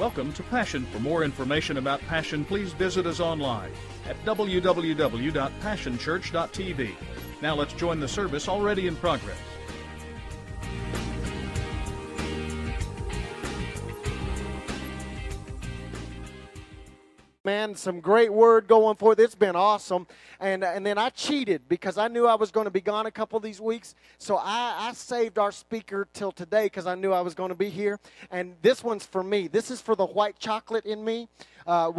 Welcome to Passion. For more information about Passion, please visit us online at www.passionchurch.tv. Now let's join the service already in progress. Man, some great word going forth. It's been awesome. And, and then I cheated because I knew I was going to be gone a couple of these weeks. So I, I saved our speaker till today because I knew I was going to be here. And this one's for me. This is for the white chocolate in me. Uh,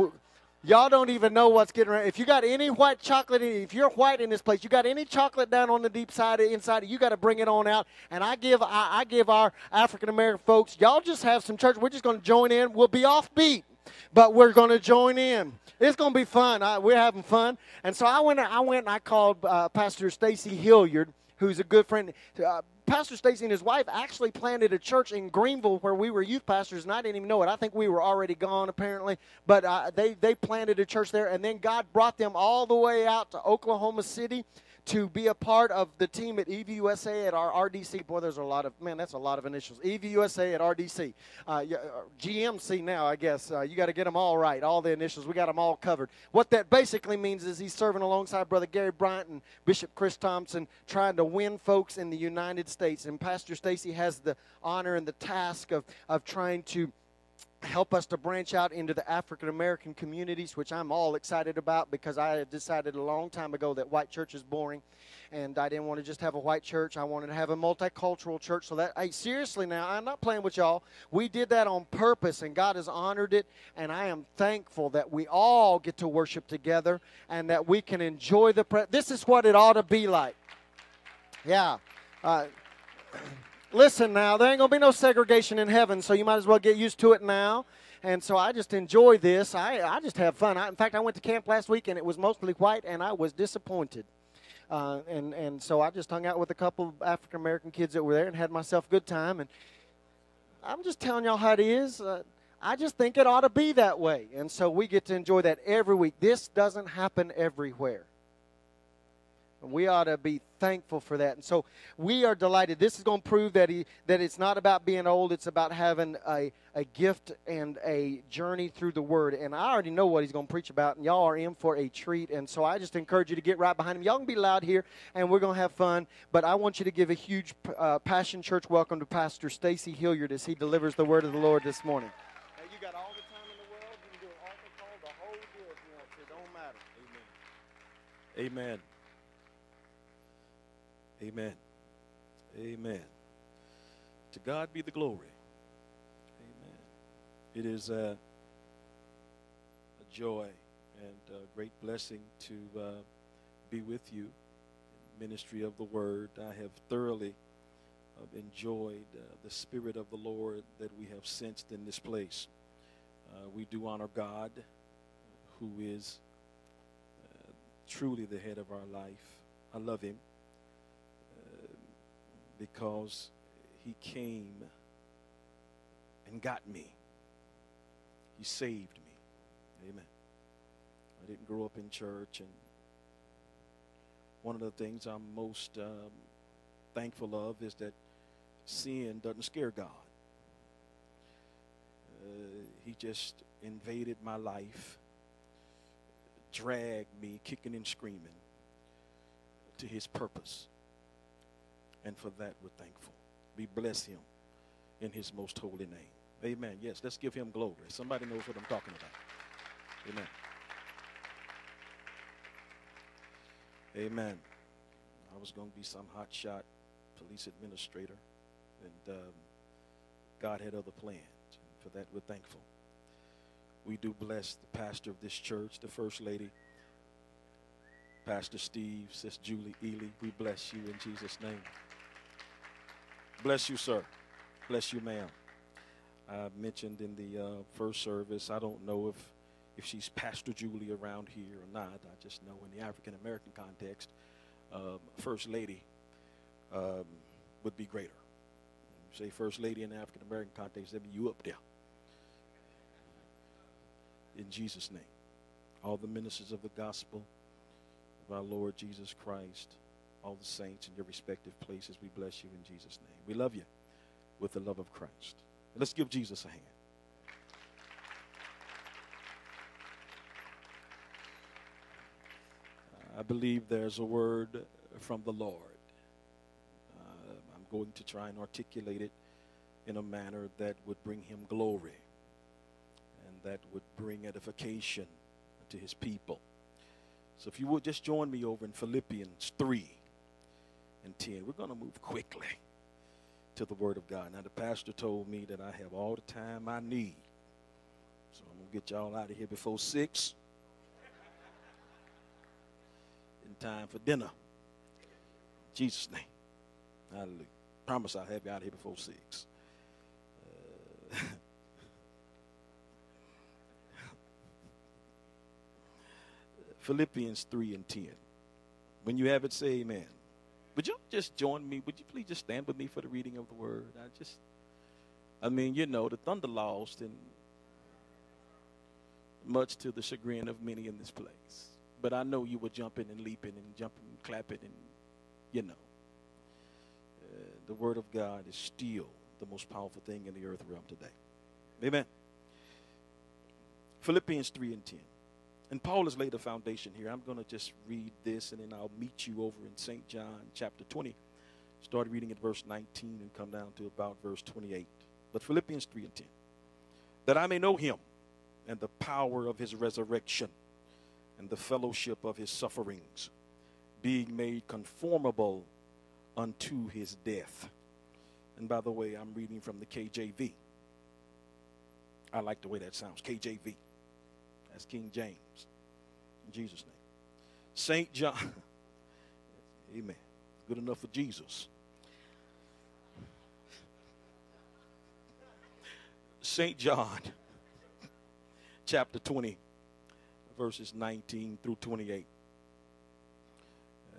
Y'all don't even know what's getting ready. If you got any white chocolate, if you're white in this place, you got any chocolate down on the deep side, inside, you got to bring it on out. And I give, I, I give our African American folks, y'all just have some church. We're just going to join in. We'll be offbeat but we're going to join in. It's going to be fun. I, we're having fun. And so I went, I went and I called uh, Pastor Stacy Hilliard, who's a good friend. Uh, Pastor Stacy and his wife actually planted a church in Greenville where we were youth pastors, and I didn't even know it. I think we were already gone, apparently. But uh, they, they planted a church there, and then God brought them all the way out to Oklahoma City to be a part of the team at EVUSA at our RDC. Boy, there's a lot of, man, that's a lot of initials. EVUSA at RDC. Uh, uh GMC now, I guess. Uh, you got to get them all right, all the initials. We got them all covered. What that basically means is he's serving alongside Brother Gary Bryant and Bishop Chris Thompson, trying to win folks in the United States. And Pastor Stacy has the honor and the task of, of trying to help us to branch out into the African American communities, which I'm all excited about because I decided a long time ago that white church is boring. And I didn't want to just have a white church. I wanted to have a multicultural church. So that, hey, seriously now, I'm not playing with y'all. We did that on purpose, and God has honored it. And I am thankful that we all get to worship together and that we can enjoy the. Pre- this is what it ought to be like. Yeah. Uh, listen now, there ain't going to be no segregation in heaven, so you might as well get used to it now. And so I just enjoy this. I, I just have fun. I, in fact, I went to camp last week and it was mostly white, and I was disappointed. Uh, and, and so I just hung out with a couple of African American kids that were there and had myself a good time. And I'm just telling y'all how it is. Uh, I just think it ought to be that way. And so we get to enjoy that every week. This doesn't happen everywhere. We ought to be thankful for that. And so we are delighted. This is going to prove that he that it's not about being old, it's about having a, a gift and a journey through the word. And I already know what he's going to preach about, and y'all are in for a treat. And so I just encourage you to get right behind him. Y'all can be loud here and we're going to have fun, but I want you to give a huge uh, Passion Church welcome to Pastor Stacy Hilliard as he delivers the word of the Lord this morning. You got all the time in the world. You can do an altar call, the whole deal if you want to. It don't matter. Amen. Amen. Amen. Amen. To God be the glory. Amen. It is a, a joy and a great blessing to uh, be with you in ministry of the word. I have thoroughly uh, enjoyed uh, the spirit of the Lord that we have sensed in this place. Uh, we do honor God, who is uh, truly the head of our life. I love him because he came and got me. He saved me. Amen. I didn't grow up in church, and one of the things I'm most um, thankful of is that sin doesn't scare God. Uh, he just invaded my life, dragged me kicking and screaming to his purpose. And for that, we're thankful. We bless him in his most holy name. Amen. Yes, let's give him glory. Somebody knows what I'm talking about. Amen. Amen. I was going to be some hotshot police administrator, and um, God had other plans. And for that, we're thankful. We do bless the pastor of this church, the first lady, Pastor Steve, Sis Julie Ely. We bless you in Jesus' name. Bless you, sir. Bless you, ma'am. I mentioned in the uh, first service, I don't know if, if she's Pastor Julie around here or not. I just know in the African American context, um, First Lady um, would be greater. say First Lady in the African American context, that'd be you up there. In Jesus' name. All the ministers of the gospel of our Lord Jesus Christ, all the saints in your respective places. We bless you in Jesus' name. We love you with the love of Christ. Let's give Jesus a hand. I believe there's a word from the Lord. Uh, I'm going to try and articulate it in a manner that would bring him glory and that would bring edification to his people. So if you would just join me over in Philippians 3 and 10. We're going to move quickly to the Word of God. Now, the pastor told me that I have all the time I need. So I'm going to get y'all out of here before 6 in time for dinner. In Jesus' name. Hallelujah. Promise I'll have you out of here before 6. Uh, Philippians 3 and 10. When you have it, say amen. Would you just join me? Would you please just stand with me for the reading of the word? I just, I mean, you know, the Thunder lost, and much to the chagrin of many in this place. But I know you were jumping and leaping and jumping and clapping, and you know, uh, the word of God is still the most powerful thing in the earth realm today. Amen. Philippians 3 and 10. And Paul has laid a foundation here. I'm going to just read this and then I'll meet you over in St. John chapter 20. Start reading at verse 19 and come down to about verse 28. But Philippians 3 and 10. That I may know him and the power of his resurrection and the fellowship of his sufferings, being made conformable unto his death. And by the way, I'm reading from the KJV. I like the way that sounds KJV. That's King James. In Jesus' name. St. John. Amen. Good enough for Jesus. St. John, chapter 20, verses 19 through 28.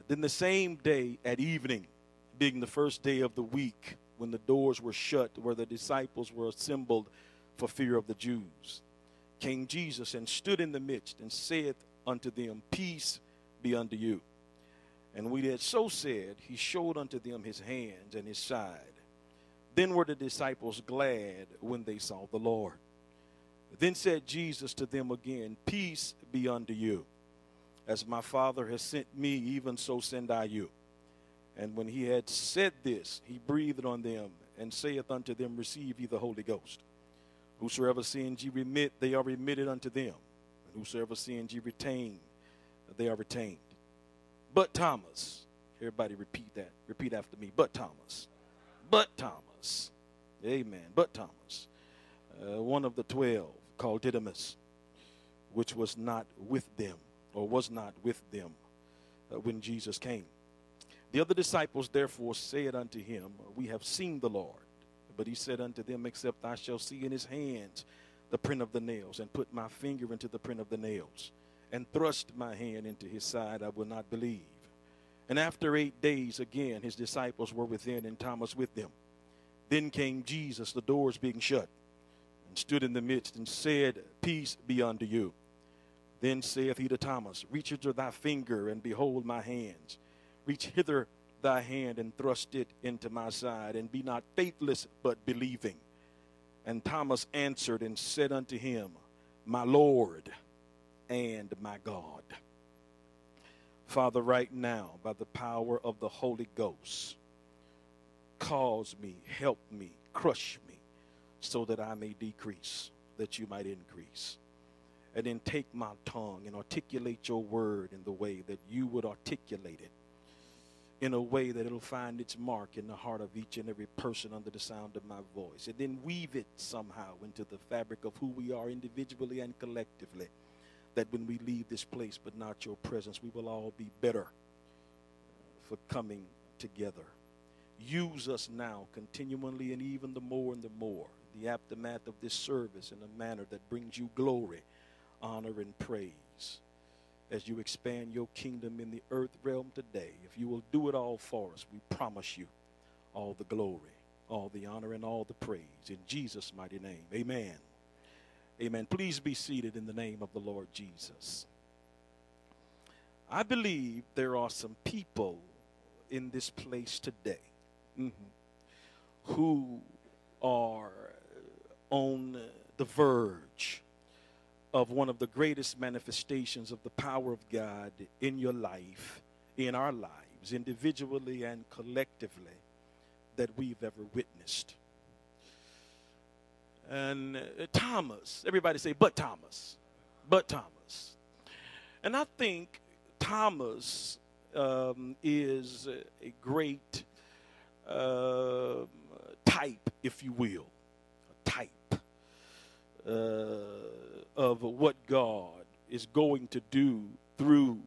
Then the same day at evening, being the first day of the week, when the doors were shut, where the disciples were assembled for fear of the Jews came Jesus and stood in the midst and said unto them, Peace be unto you. And when he had so said, he showed unto them his hands and his side. Then were the disciples glad when they saw the Lord. Then said Jesus to them again, Peace be unto you. As my Father has sent me, even so send I you. And when he had said this, he breathed on them and saith unto them, Receive ye the Holy Ghost. Whosoever sins ye remit, they are remitted unto them. And whosoever sins ye retain, they are retained. But Thomas, everybody repeat that. Repeat after me. But Thomas. But Thomas. Amen. But Thomas. Uh, one of the twelve called Didymus, which was not with them, or was not with them uh, when Jesus came. The other disciples therefore said unto him, We have seen the Lord. But he said unto them, Except I shall see in his hands the print of the nails, and put my finger into the print of the nails, and thrust my hand into his side, I will not believe. And after eight days, again, his disciples were within, and Thomas with them. Then came Jesus, the doors being shut, and stood in the midst, and said, Peace be unto you. Then saith he to Thomas, Reach hither thy finger, and behold my hands. Reach hither thy hand and thrust it into my side, and be not faithless, but believing. And Thomas answered and said unto him, My Lord and my God. Father, right now, by the power of the Holy Ghost, cause me, help me, crush me, so that I may decrease, that you might increase. And then take my tongue and articulate your word in the way that you would articulate it in a way that it'll find its mark in the heart of each and every person under the sound of my voice. And then weave it somehow into the fabric of who we are individually and collectively. That when we leave this place, but not your presence, we will all be better for coming together. Use us now continually and even the more and the more, the aftermath of this service in a manner that brings you glory, honor, and praise as you expand your kingdom in the earth realm today. If you will do it all for us, we promise you all the glory, all the honor, and all the praise. In Jesus' mighty name, amen. Amen. Please be seated in the name of the Lord Jesus. I believe there are some people in this place today mm-hmm, who are on the verge of one of the greatest manifestations of the power of God in your life, in our lives, individually and collectively, that we've ever witnessed. And uh, Thomas, everybody say, but Thomas, but Thomas. And I think Thomas um, is a great uh, type, if you will, Uh, of what God is going to do through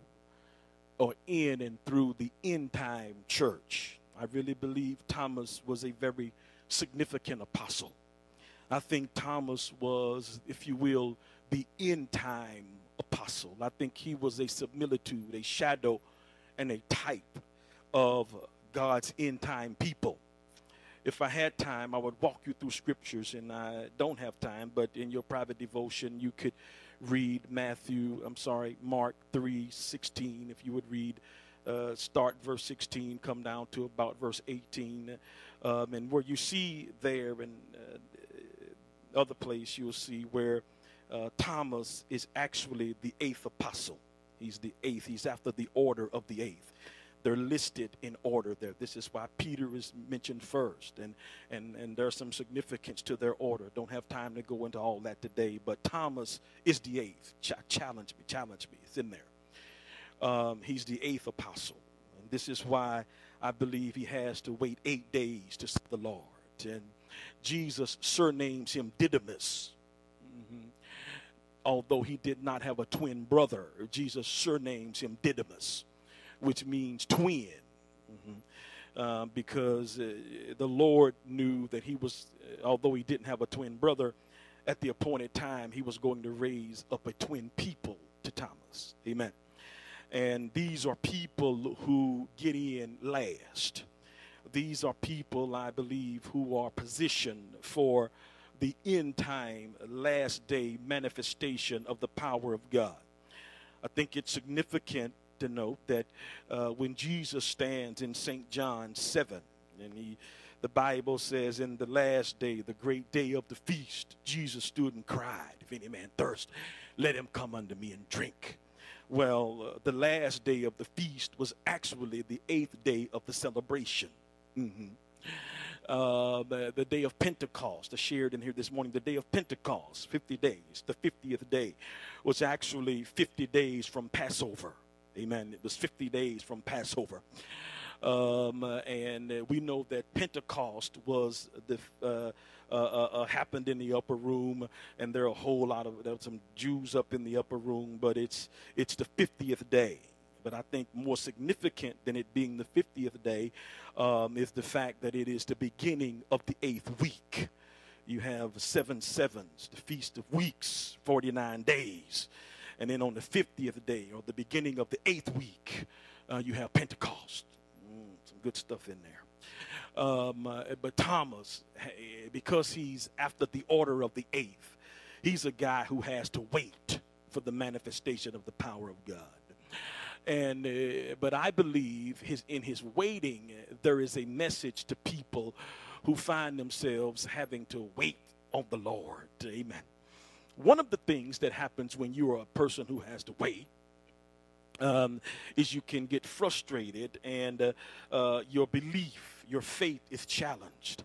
or in and through the end time church. I really believe Thomas was a very significant apostle. I think Thomas was, if you will, the end time apostle. I think he was a similitude, a shadow, and a type of God's end time people. If I had time, I would walk you through scriptures, and I don't have time, but in your private devotion, you could read Matthew, I'm sorry, Mark 3 16. If you would read, uh, start verse 16, come down to about verse 18. Um, and where you see there and uh, other place, you'll see where uh, Thomas is actually the eighth apostle. He's the eighth, he's after the order of the eighth they're listed in order there. This is why Peter is mentioned first, and and and there's some significance to their order. Don't have time to go into all that today, but Thomas is the eighth. Ch- challenge me, challenge me. It's in there. Um, he's the eighth apostle, and this is why I believe he has to wait eight days to see the Lord. And Jesus surnames him Didymus. Mm-hmm. Although he did not have a twin brother, Jesus surnames him Didymus which means twin. Uh, because uh, the Lord knew that he was, uh, although he didn't have a twin brother, at the appointed time, he was going to raise up a twin people to Thomas. Amen. And these are people who get in last. These are people, I believe, who are positioned for the end time, last day manifestation of the power of God. I think it's significant note that uh, when Jesus stands in St. John 7, and he, the Bible says, in the last day, the great day of the feast, Jesus stood and cried, If any man thirst, let him come unto me and drink. Well, uh, the last day of the feast was actually the eighth day of the celebration. Mm-hmm. Uh, the, the, day of Pentecost, I shared in here this morning, the day of Pentecost, 50 days, the 50th day, was actually 50 days from Passover. Amen. It was 50 days from Passover. Um, uh, and uh, we know that Pentecost was the uh, uh, uh, uh, happened in the upper room, and there are a whole lot of there some Jews up in the upper room, but it's it's the 50th day. But I think more significant than it being the 50th day um, is the fact that it is the beginning of the eighth week. You have seven sevens, the feast of weeks, 49 days. And then on the 50th day, or the beginning of the eighth week, uh, you have Pentecost. Mm, some good stuff in there. Um, uh, but Thomas, because he's after the order of the eighth, he's a guy who has to wait for the manifestation of the power of God. And uh, but I believe his in his waiting there is a message to people who find themselves having to wait on the Lord. Amen. One of the things that happens when you are a person who has to wait um, is you can get frustrated and uh, uh, your belief, your faith is challenged.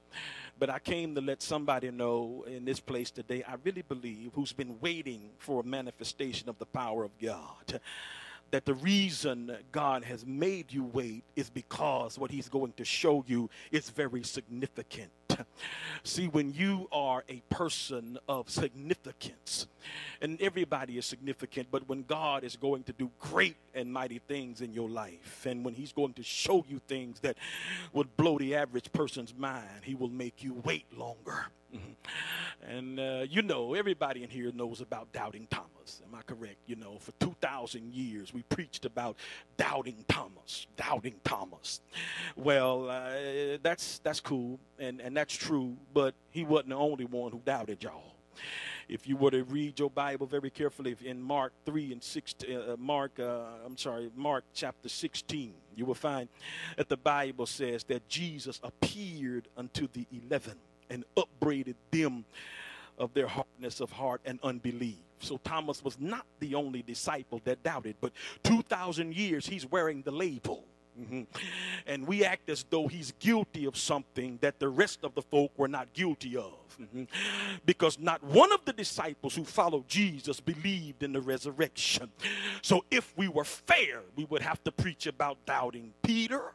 But I came to let somebody know in this place today, I really believe, who's been waiting for a manifestation of the power of God that the reason God has made you wait is because what He's going to show you is very significant. See, when you are a person of significance, and everybody is significant, but when God is going to do great and mighty things in your life, and when He's going to show you things that would blow the average person's mind, He will make you wait longer. And uh, you know, everybody in here knows about doubting Thomas. Am I correct? You know, for 2,000 years we preached about doubting Thomas, doubting Thomas. Well, uh, that's that's cool and and that's true, but he wasn't the only one who doubted y'all. If you were to read your Bible very carefully in Mark 3 and 6, uh, Mark, uh, I'm sorry, Mark chapter 16, you will find that the Bible says that Jesus appeared unto the eleven and upbraided them of their hardness of heart and unbelief. So Thomas was not the only disciple that doubted, but 2,000 years he's wearing the label. Mhm. And we act as though he's guilty of something that the rest of the folk were not guilty of. Mhm. Because not one of the disciples who followed Jesus believed in the resurrection. So if we were fair, we would have to preach about doubting Peter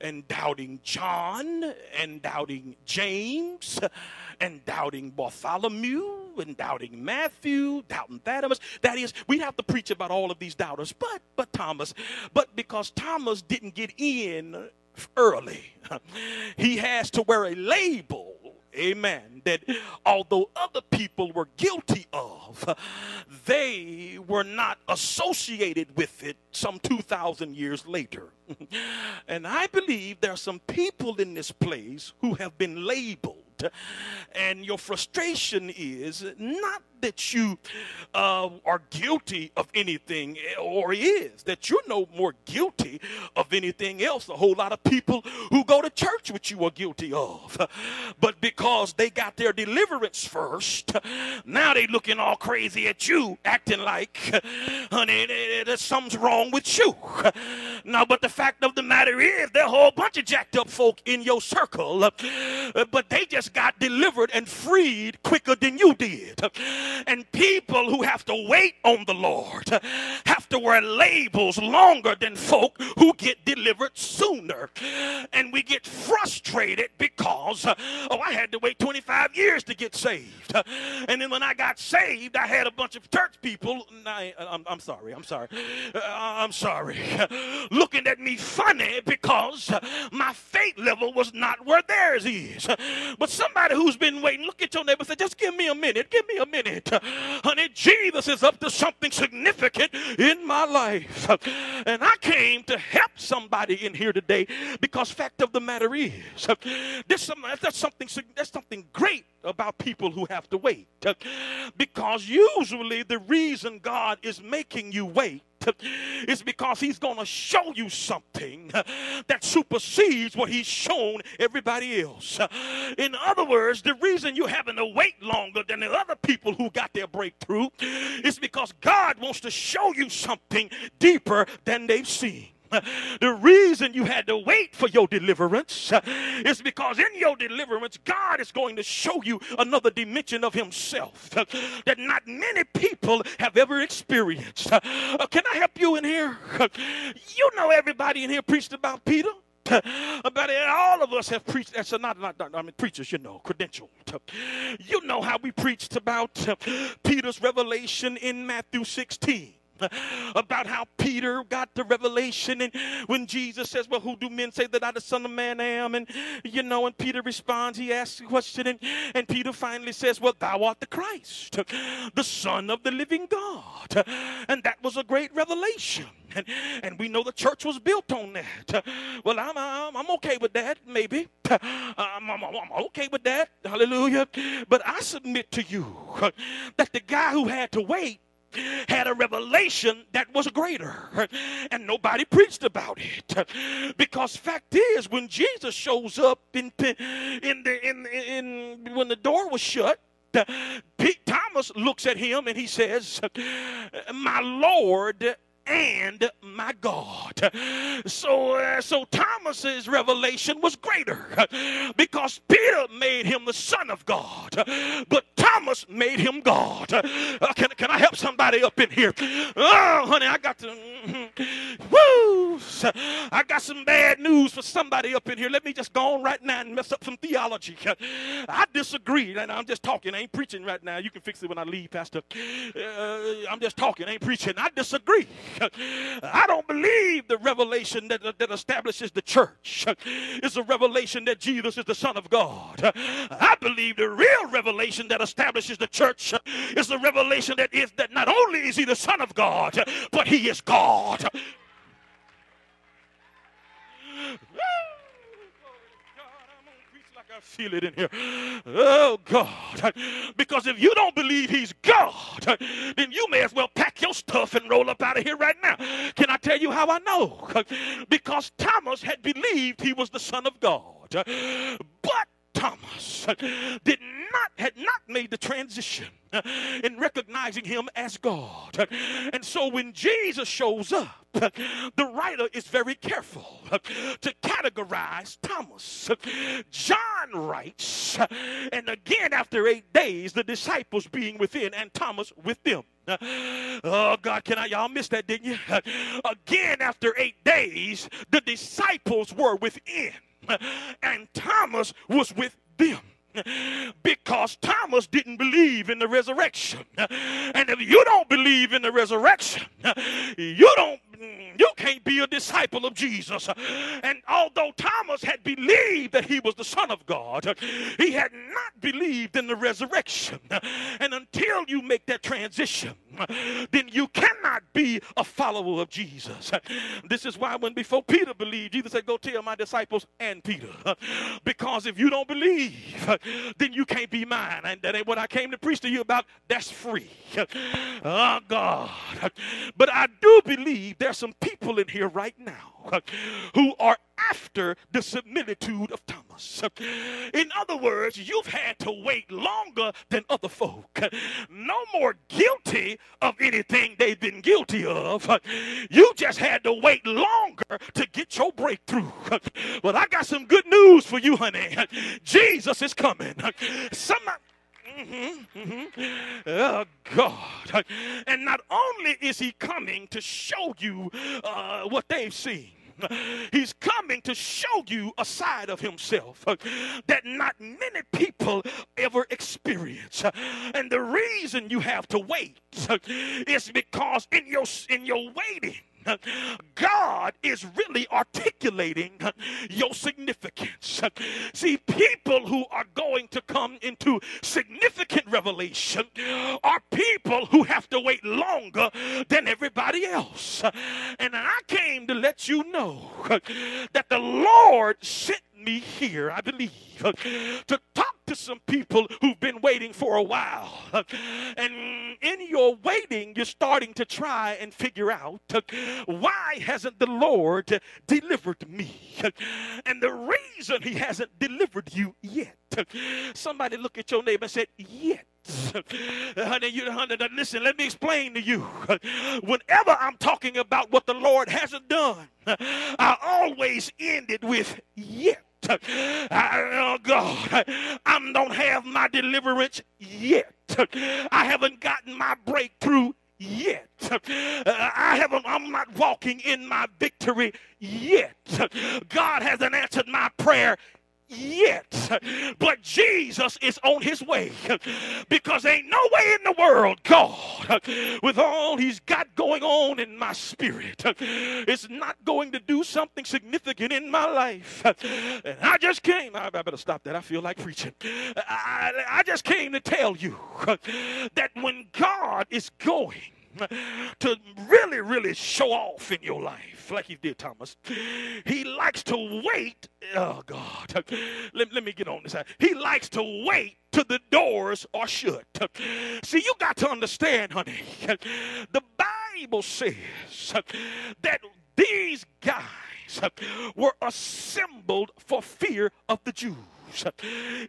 and doubting John and doubting James and doubting Bartholomew and doubting Matthew, doubting Thaddeus. That is, we'd have to preach about all of these doubters, but but Thomas, but because Thomas didn't get in early, he has to wear a label. Amen. That although other people were guilty of, they were not associated with it some 2,000 years later. And I believe there are some people in this place who have been labeled and your frustration is not that you uh, are guilty of anything eh, or is that you're no more guilty of anything else. A whole lot of people who go to church with you are guilty of. But because they got their deliverance first now they looking all crazy at you acting like honey eh, eh, there's something's wrong with you. Now but the fact of the matter is there a whole bunch of jacked up folk in your circle but they just got delivered and freed quicker than you did. And people who have to wait on the Lord have to wear labels longer than folk who get delivered sooner. And we get frustrated because, oh, I had to wait 25 years to get saved. And then when I got saved, I had a bunch of church people. I, am I'm sorry, I'm sorry. Uh, I'm sorry. Looking at me funny because my faith level was not where theirs is. But somebody who's been waiting, look at your neighbor say, just give me a minute, give me a minute. Honey, Jesus is up to something significant in my life. And I came to help somebody in here today because fact of the matter is, there's, there's, something, there's something great about people who have to wait. Because usually the reason God is making you wait is because he's going to show you something that supersedes what he's shown everybody else. In other words, the reason you're having to wait longer than the other people who got their breakthrough is because God wants to show you something deeper than they've seen. The reason you had to wait for your deliverance uh, is because in your deliverance, God is going to show you another dimension of Himself uh, that not many people have ever experienced. Uh, uh can I help you in here? You know, everybody in here preached about Peter. About it, all of us have preached. That's not, not, not, I mean, preachers, you know, credentialed. You know how we preached about Peter's revelation in Matthew 16 about how Peter got the revelation and when Jesus says, Well, who do men say that I the Son of Man am? And you know, and Peter responds, he asks a question, and, and Peter finally says, Well, thou art the Christ, the Son of the living God. And that was a great revelation. And, and we know the church was built on that. Well, I'm, I'm, I'm okay with that, maybe. I'm, I'm, I'm okay with that. Hallelujah. But I submit to you that the guy who had to wait had a revelation that was greater. And nobody preached about it. Because fact is when jesus shows up in in the in, in when the door was shut Thomas looks at him and he says, My Lord and my God. So, uh, so Thomas's revelation was greater because Peter made him the Son of God, but Thomas made him God. Uh, can, can I help somebody up in here? Oh, honey, I got to. Mm-hmm. Woo! I got some bad news for somebody up in here. Let me just go on right now and mess up some theology. I disagree, and I'm just talking. I ain't preaching right now. You can fix it when I leave, Pastor. Uh, I'm just talking. I ain't preaching. I disagree. I don't believe the revelation that, that establishes the church is a revelation that Jesus is the Son of God. I believe the real revelation that establishes the church is the revelation that is that not only is he the Son of God, but he is God. Feel it in here. Oh, God. Because if you don't believe he's God, then you may as well pack your stuff and roll up out of here right now. Can I tell you how I know? Because Thomas had believed he was the Son of God. But Thomas uh, did not had not made the transition uh, in recognizing him as God. And so when Jesus shows up, uh, the writer is very careful to categorize Thomas. John writes, and again after eight days, the disciples being within and Thomas with them. Oh God, can I y'all miss that, didn't you? Again after eight days, the disciples were within, and Thomas was with them because Thomas didn't believe in the resurrection. And if you don't believe in the resurrection, you don't you can't be a disciple of Jesus. And although Thomas had believed that he was the Son of God, he had not believed in the resurrection. And until you make that transition, then you cannot be a follower of Jesus. This is why when before Peter believed, Jesus said, Go tell my disciples and Peter. Because if you don't believe, then you can't be mine. And that ain't what I came to preach to you about. That's free. Oh God. But I do believe there's some people in here right now who are after the similitude of Thomas. In other words, you've had to wait longer than other folk. No more guilty of anything they've been guilty of. You just had to wait longer to get your breakthrough. But I got some good news for you, honey. Jesus is coming. Somebody Mm-hmm, mm-hmm. Oh, God. And not only is he coming to show you uh, what they've seen, He's coming to show you a side of himself that not many people ever experience. And the reason you have to wait is because in your in your waiting God is really articulating your significance. See, people who are going to come into significant revelation are people who have to wait longer than everybody else. And I came to let you know that the Lord sent me here, I believe, to talk to some people who've been waiting for a while. And in your waiting, you're starting to try and figure out why hasn't the Lord delivered me? And the reason he hasn't delivered you yet. Somebody look at your neighbor and said, yet. honey, you, honey, listen, let me explain to you. Whenever I'm talking about what the Lord hasn't done, I always end it with yet. I, oh God, I don't have my deliverance yet. I haven't gotten my breakthrough yet. I haven't, I'm not walking in my victory yet. God hasn't answered my prayer yet. But Jesus is on his way because ain't no way in the world, God, with all he's got going on in my spirit, is not going to do something significant in my life. And I just came, I better stop that. I feel like preaching. I, I just came to tell you that when God is going, to really, really show off in your life, like he did Thomas. He likes to wait. Oh, God. Let, let me get on this. He likes to wait till the doors are shut. See, you got to understand, honey. The Bible says that these guys were assembled for fear of the Jews.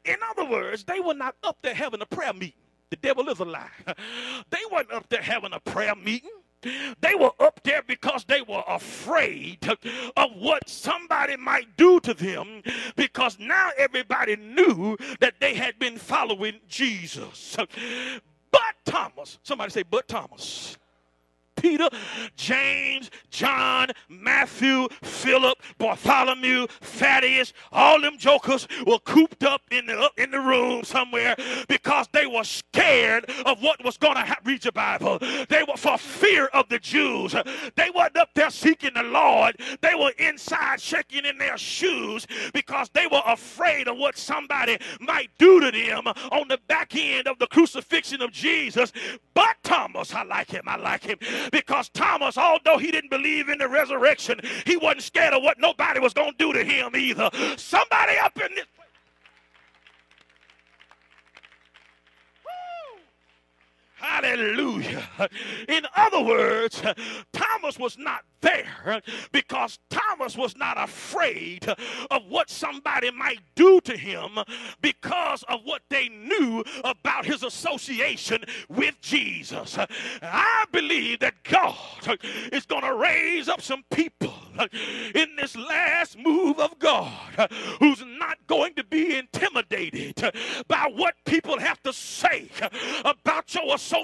In other words, they were not up there having a prayer meeting. The devil is a lie. They weren't up there having a prayer meeting. They were up there because they were afraid of what somebody might do to them because now everybody knew that they had been following Jesus. But Thomas, somebody say, but Thomas. Peter, James, John, Matthew, Philip, Bartholomew, Thaddeus, all them jokers were cooped up in the, in the room somewhere because they were scared of what was going to ha- read your Bible. They were for fear of the Jews. They weren't up there seeking the Lord. They were inside shaking in their shoes because they were afraid of what somebody might do to them on the back end of the crucifixion of Jesus. But Thomas, I like him, I like him because Thomas, although he didn't believe in the resurrection, he wasn't scared of what nobody was going to do to him either. Somebody up in this Hallelujah. In other words, Thomas was not there because Thomas was not afraid of what somebody might do to him because of what they knew about his association with Jesus. I believe that God is going to raise up some people in this last move of God who's not going to be intimidated by what people have to say about your association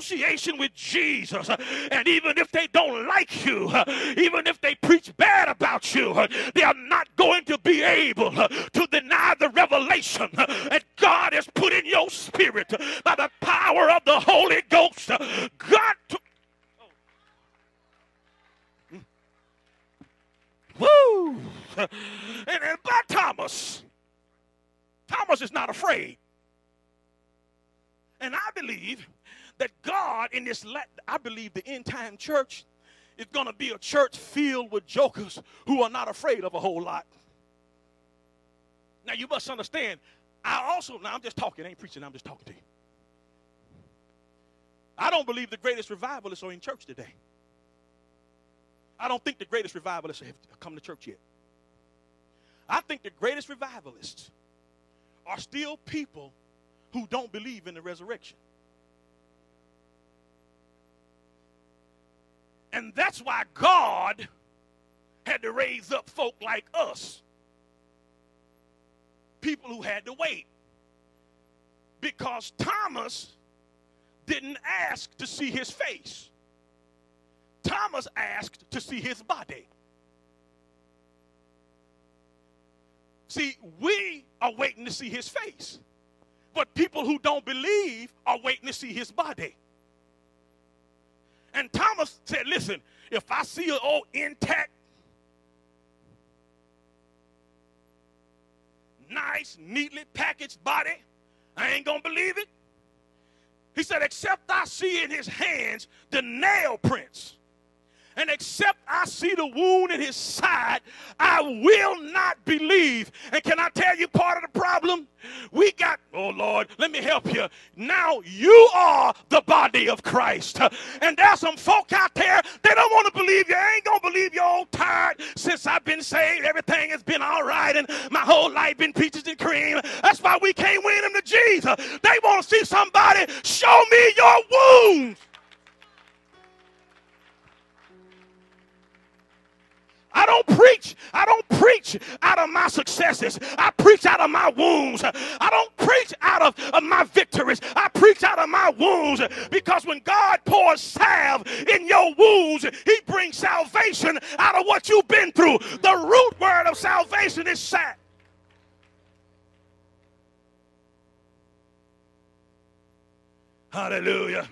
with Jesus. And even if they don't like you, even if they preach bad about you, they are not going to be able to deny the revelation that God has put in your spirit by the power of the Holy Ghost. God to Woo! And, and by Thomas, Thomas is not afraid. And I believe that God in this, I believe the end time church is going to be a church filled with jokers who are not afraid of a whole lot. Now you must understand, I also, now I'm just talking, I ain't preaching, I'm just talking to you. I don't believe the greatest revivalists are in church today. I don't think the greatest revivalists have come to church yet. I think the greatest revivalists are still people who don't believe in the resurrection. And that's why God had to raise up folk like us, people who had to wait. Because Thomas didn't ask to see his face. Thomas asked to see his body. See, we are waiting to see his face. But people who don't believe are waiting to see his body. And Thomas said, Listen, if I see an old intact, nice, neatly packaged body, I ain't gonna believe it. He said, Except I see in his hands the nail prints and except I see the wound in his side, I will not believe. And can I tell you part of the problem? We got, oh Lord, let me help you. Now you are the body of Christ. And there's some folk out there, they don't want to believe you. Ain't going to believe you're all tired since I've been saved. Everything has been all right, and my whole life been peaches and cream. That's why we can't win them to Jesus. They want to see somebody show me your wounds. I don't preach. I don't preach out of my successes. I preach out of my wounds. I don't preach out of, of my victories. I preach out of my wounds because when God pours salve in your wounds, He brings salvation out of what you've been through. The root word of salvation is sat. Hallelujah.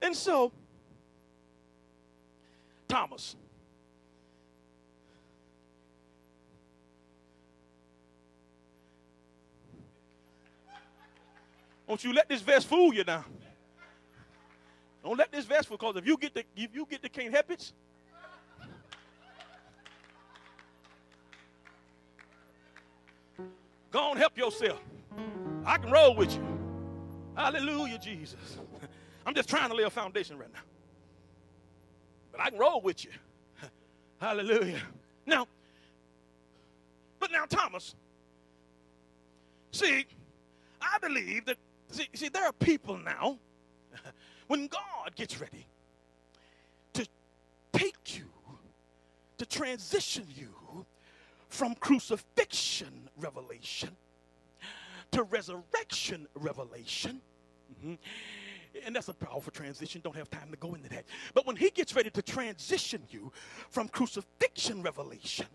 And so, Thomas Don't you let this vest fool you now. Don't let this vest fool, because if you get the if you get the can't help it. Go on, help yourself. I can roll with you. Hallelujah, Jesus. I'm just trying to lay a foundation right now. But I can roll with you. Hallelujah. Now, but now, Thomas, see, I believe that See, see, there are people now, when God gets ready to take you, to transition you from crucifixion revelation to resurrection revelation. Mm-hmm. And that's a powerful transition. Don't have time to go into that. But when he gets ready to transition you from crucifixion revelation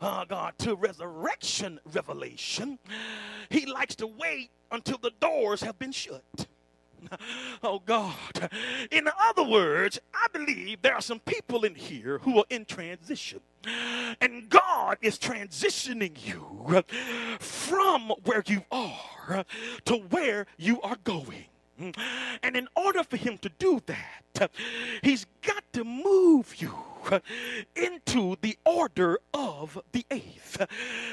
uh, God, to resurrection revelation, he likes to wait until the doors have been shut. Oh God. In other words, I believe there are some people in here who are in transition. And God is transitioning you from where you are to where you are going. And in order for him to do that, he's got to move you into the order of the eighth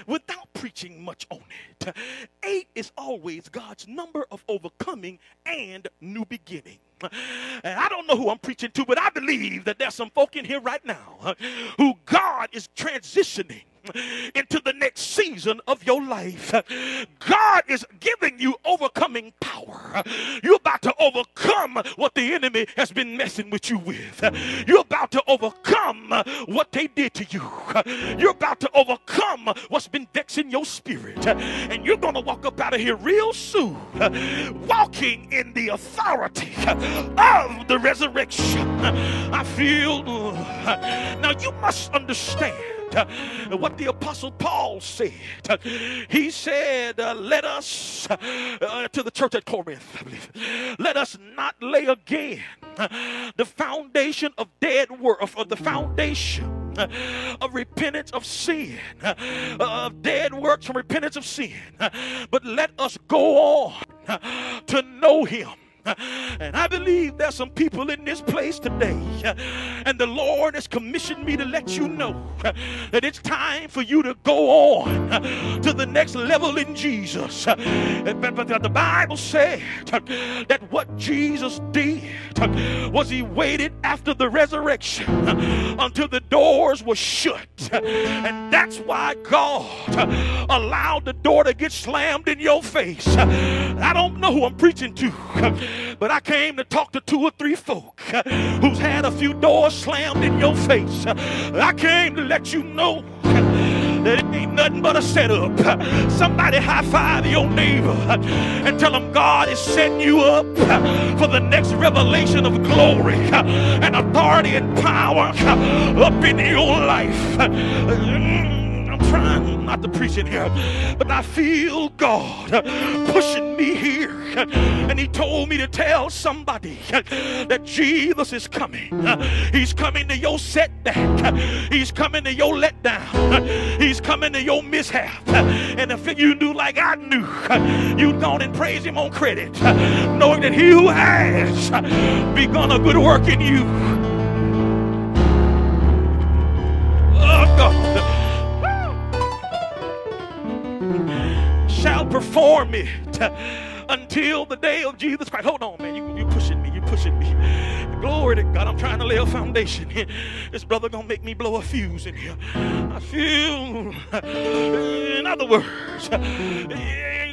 without preaching much on it. Eight is always God's number of overcoming and new beginning. And I don't know who I'm preaching to, but I believe that there's some folk in here right now who God is transitioning into the next season of your life. God is giving you overcoming power. You're about to overcome what the enemy has been messing with you with. You're about to overcome what they did to you. You're about to overcome what's been vexing your spirit. And you're going to walk up out of here real soon, walking in the authority of the resurrection. I feel. Now you must understand Uh, what the Apostle Paul said. Uh, he said, uh, Let us, uh, to the church at Corinth, I believe, let us not lay again uh, the foundation of dead work, of the foundation of repentance of sin, of dead works from repentance of sin. But let us go on to know Him and I believe there's some people in this place today. And the Lord has commissioned me to let you know that it's time for you to go on to the next level in Jesus. But the Bible said that what Jesus did was he waited after the resurrection until the doors were shut. And that's why God allowed the door to get slammed in your face. I don't know who I'm preaching to. But I came to talk to two or three folk uh, who's had a few doors slammed in your face. Uh, I came to let you know uh, that it ain't nothing but a setup. Somebody high five your neighbor and tell them God is setting you up for the next revelation of glory and authority and power up in your life mm. Trying not to preach in here, but I feel God pushing me here. And He told me to tell somebody that Jesus is coming. He's coming to your setback, He's coming to your letdown, He's coming to your mishap. And if you do like I knew, you'd go and praise Him on credit, knowing that He who has begun a good work in you. Oh, God. Shall perform it until the day of Jesus Christ. Hold on, man. You, you pushing me. You're pushing me. Glory to God. I'm trying to lay a foundation here. This brother gonna make me blow a fuse in here. I feel, in other words,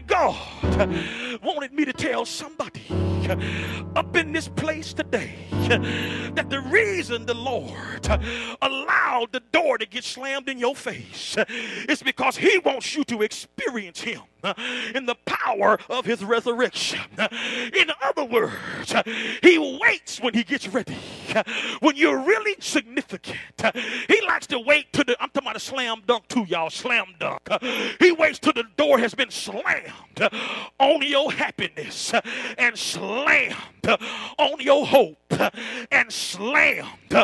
God wanted me to tell somebody up in this place today that the reason the Lord allowed the door to get slammed in your face is because He wants you to experience Him in the power of His resurrection. In other words, He waits when He gets ready. When you're really significant, He likes to wait to the, I'm talking about a slam dunk too, y'all, slam dunk. He waits till the door has been slammed on your happiness and slammed on your hope and slammed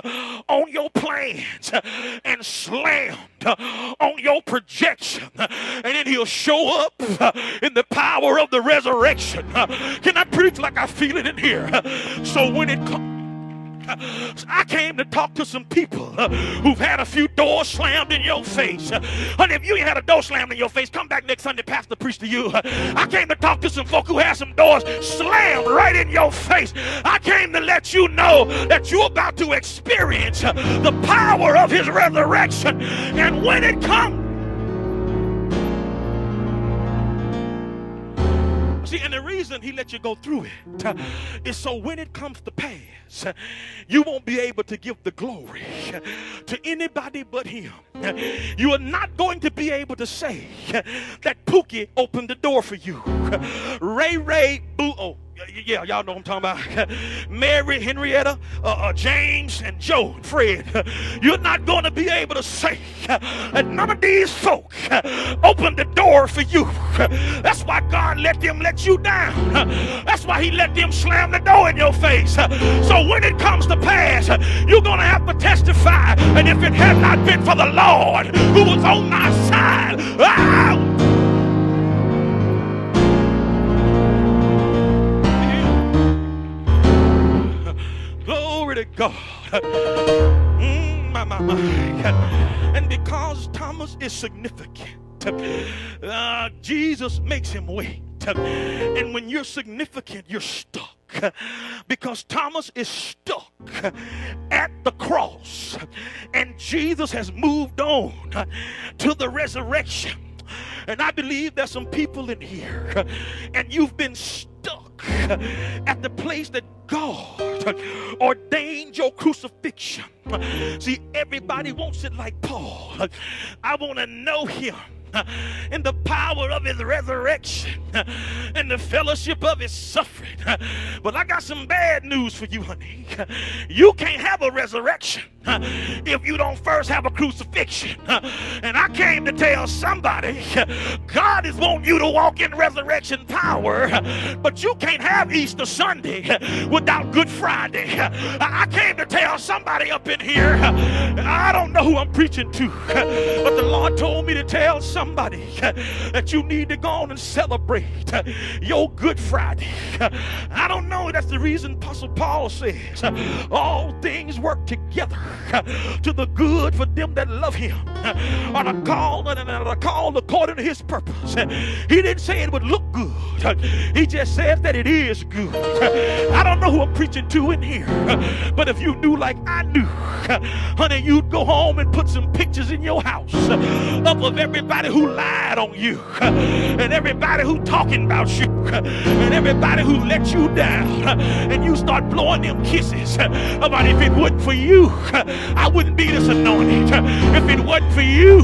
on your plans and slammed on your projection. And then he'll show up in the power of the resurrection. Can I preach like I feel it in here? So when it comes, I came to talk to some people who've had a few doors slammed in your face. Honey, if you ain't had a door slammed in your face, come back next Sunday, Pastor, preach to you. I came to talk to some folk who had some doors slammed right in your face. I came to let you know that you're about to experience the power of his resurrection. And when it comes, See, and the reason he let you go through it is so when it comes to pass, you won't be able to give the glory to anybody but him. You are not going to be able to say that Pookie opened the door for you. Ray Ray Boo. Yeah, y'all know I'm talking about. Mary, Henrietta, uh, uh, James, and Joe, and Fred. You're not going to be able to say that none of these folk opened the door for you. That's why God let them let you down. That's why He let them slam the door in your face. So when it comes to pass, you're going to have to testify. And if it had not been for the Lord who was on my side, ah, to God. Mm, my, my, my. And because Thomas is significant, uh, Jesus makes him wait. And when you're significant, you're stuck. because Thomas is stuck at the cross and Jesus has moved on to the resurrection. And I believe there's some people in here and you've been stuck at the place that God ordained your crucifixion. See, everybody wants it like Paul. I want to know him in the power of his resurrection and the fellowship of his suffering. But I got some bad news for you, honey. You can't have a resurrection if you don't first have a crucifixion. And I came to tell somebody God is wanting you to walk in resurrection power, but you can't have Easter Sunday without Good Friday. I came to tell somebody up in here, I don't know who I'm preaching to, but the Lord told me to tell somebody that you need to go on and celebrate your Good Friday. I don't know, that's the reason Apostle Paul says all things work together to the good for them that love him are the called and are called according to his purpose. He didn't say it would look good. He just said that it is good. I don't know who I'm preaching to in here, but if you knew like I knew, honey, you'd go home and put some pictures in your house up of everybody who lied on you and everybody who talking about you and everybody who let you down and you start blowing them kisses about if it wasn't for you I wouldn't be this anointed. If it wasn't for you,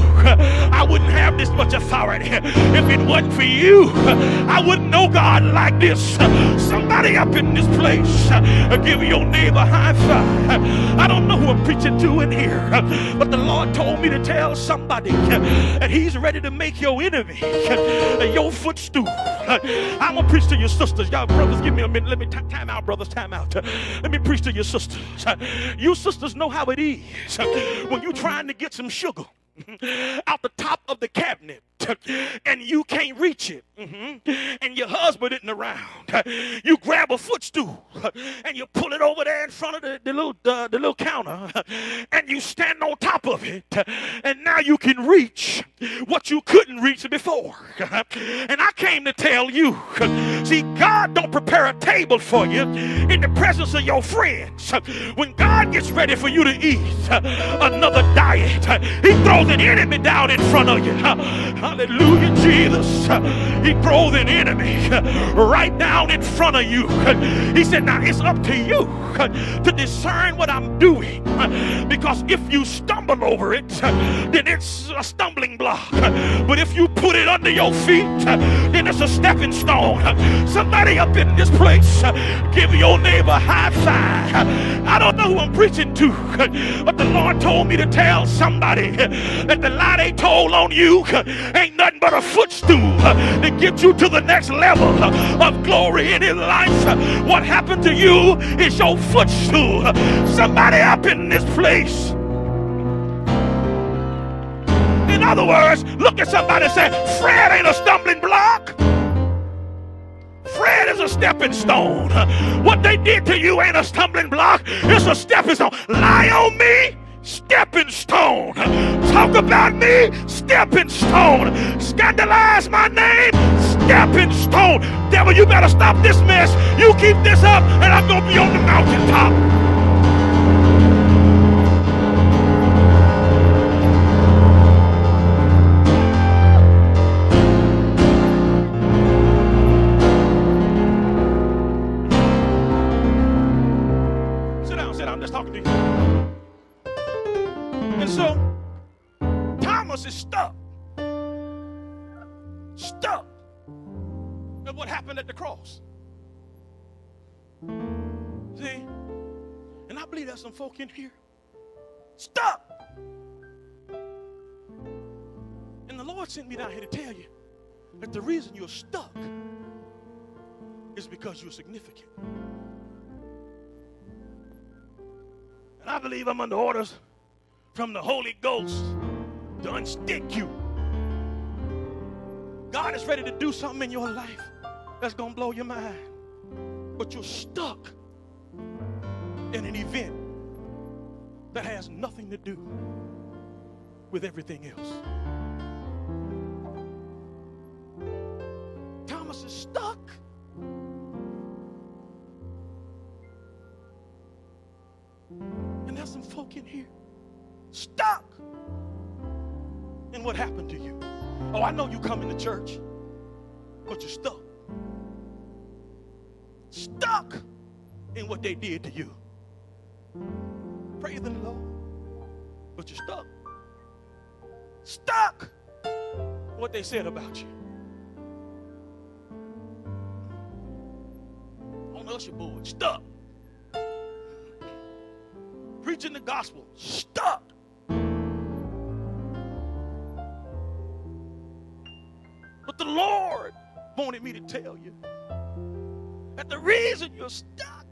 I wouldn't have this much authority. If it wasn't for you, I wouldn't know God like this. Somebody up in this place, uh, give your neighbor a high five. I don't know who I'm preaching to in here, but the Lord told me to tell somebody that He's ready to make your enemy your footstool. I'm gonna preach to your sisters. Y'all brothers, give me a minute. Let me time out, brothers. Time out. Let me preach to your sisters. You sisters know how it is when you're trying to get some sugar out the top of the cabinet and you can't reach it mm-hmm. Your husband isn't around. You grab a footstool and you pull it over there in front of the, the little uh, the little counter and you stand on top of it. And now you can reach what you couldn't reach before. And i came to tell you see god don't prepare a table for you in the presence of your friends. When god gets ready for you to eat another diet he throws an enemy down in front of you. Hallelujah, Jesus. He throws an enemy right down in front of you. He said, Now it's up to you to discern what I'm doing. Because if you stumble over it, then it's a stumbling block. But if you put it under your feet, then it's a stepping stone. Somebody up in this place, give your neighbor a high five. I don't know who I'm preaching to, but the Lord told me to tell somebody that the lie they told on you ain't nothing but a footstool to get you to the next level of glory in his life. What happened to you is your footstool. Somebody up in this place. In other words, look at somebody and say, Fred ain't a stumbling block. Fred is a stepping stone. What they did to you ain't a stumbling block, it's a stepping stone. Lie on me stepping stone. Talk about me, stepping stone. Scandalize my name, stepping stone. Devil, you better stop this mess. You keep this up, and I'm going to be on the mountaintop. Some folk in here stuck. And the Lord sent me down here to tell you that the reason you're stuck is because you're significant. And I believe I'm under orders from the Holy Ghost to unstick you. God is ready to do something in your life that's going to blow your mind. But you're stuck in an event that has nothing to do with everything else. Thomas is stuck. And there's some folk in here stuck in what happened to you. Oh, I know you come into church, but you're stuck. Stuck in what they did to you. They said about you. On usher board, stuck. Preaching the gospel, stuck. But the Lord wanted me to tell you that the reason you're stuck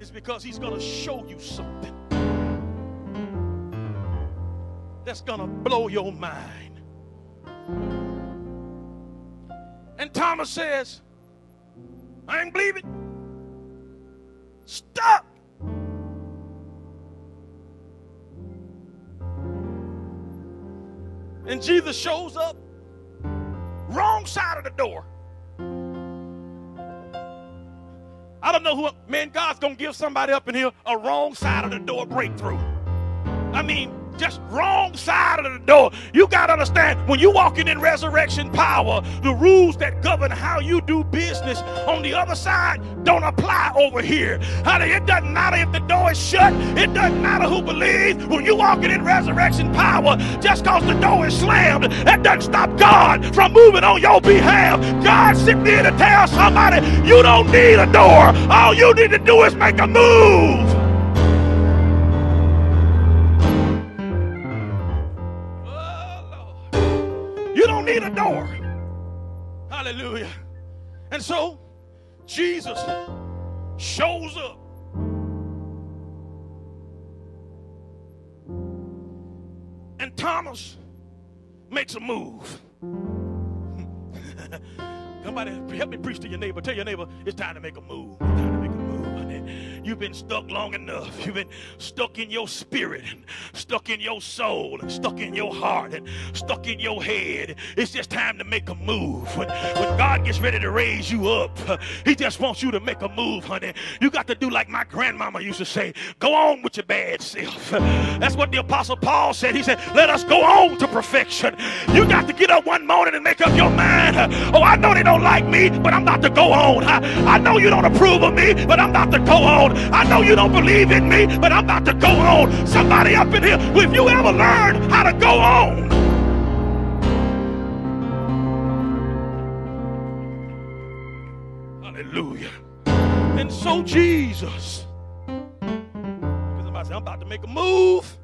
is because He's going to show you something that's going to blow your mind. And Thomas says, I ain't believe it. Stop. And Jesus shows up, wrong side of the door. I don't know who, man, God's gonna give somebody up in here a wrong side of the door breakthrough. I mean, just wrong side of the door. You got to understand when you're walking in resurrection power, the rules that govern how you do business on the other side don't apply over here. Honey, it doesn't matter if the door is shut, it doesn't matter who believes. When you're walking in resurrection power, just because the door is slammed, that doesn't stop God from moving on your behalf. God's sitting there to tell somebody you don't need a door. All you need to do is make a move. And so Jesus shows up. And Thomas makes a move. Somebody help me preach to your neighbor. Tell your neighbor it's time to make a move. You've been stuck long enough. You've been stuck in your spirit, stuck in your soul, stuck in your heart, and stuck in your head. It's just time to make a move. When, when God gets ready to raise you up, He just wants you to make a move, honey. You got to do like my grandmama used to say go on with your bad self. That's what the Apostle Paul said. He said, let us go on to perfection. You got to get up one morning and make up your mind. Oh, I know they don't like me, but I'm about to go on. I, I know you don't approve of me, but I'm about to go on. I know you don't believe in me, but I'm about to go on. Somebody up in here, if you ever learn how to go on, Hallelujah. And so Jesus, because somebody I'm about to make a move.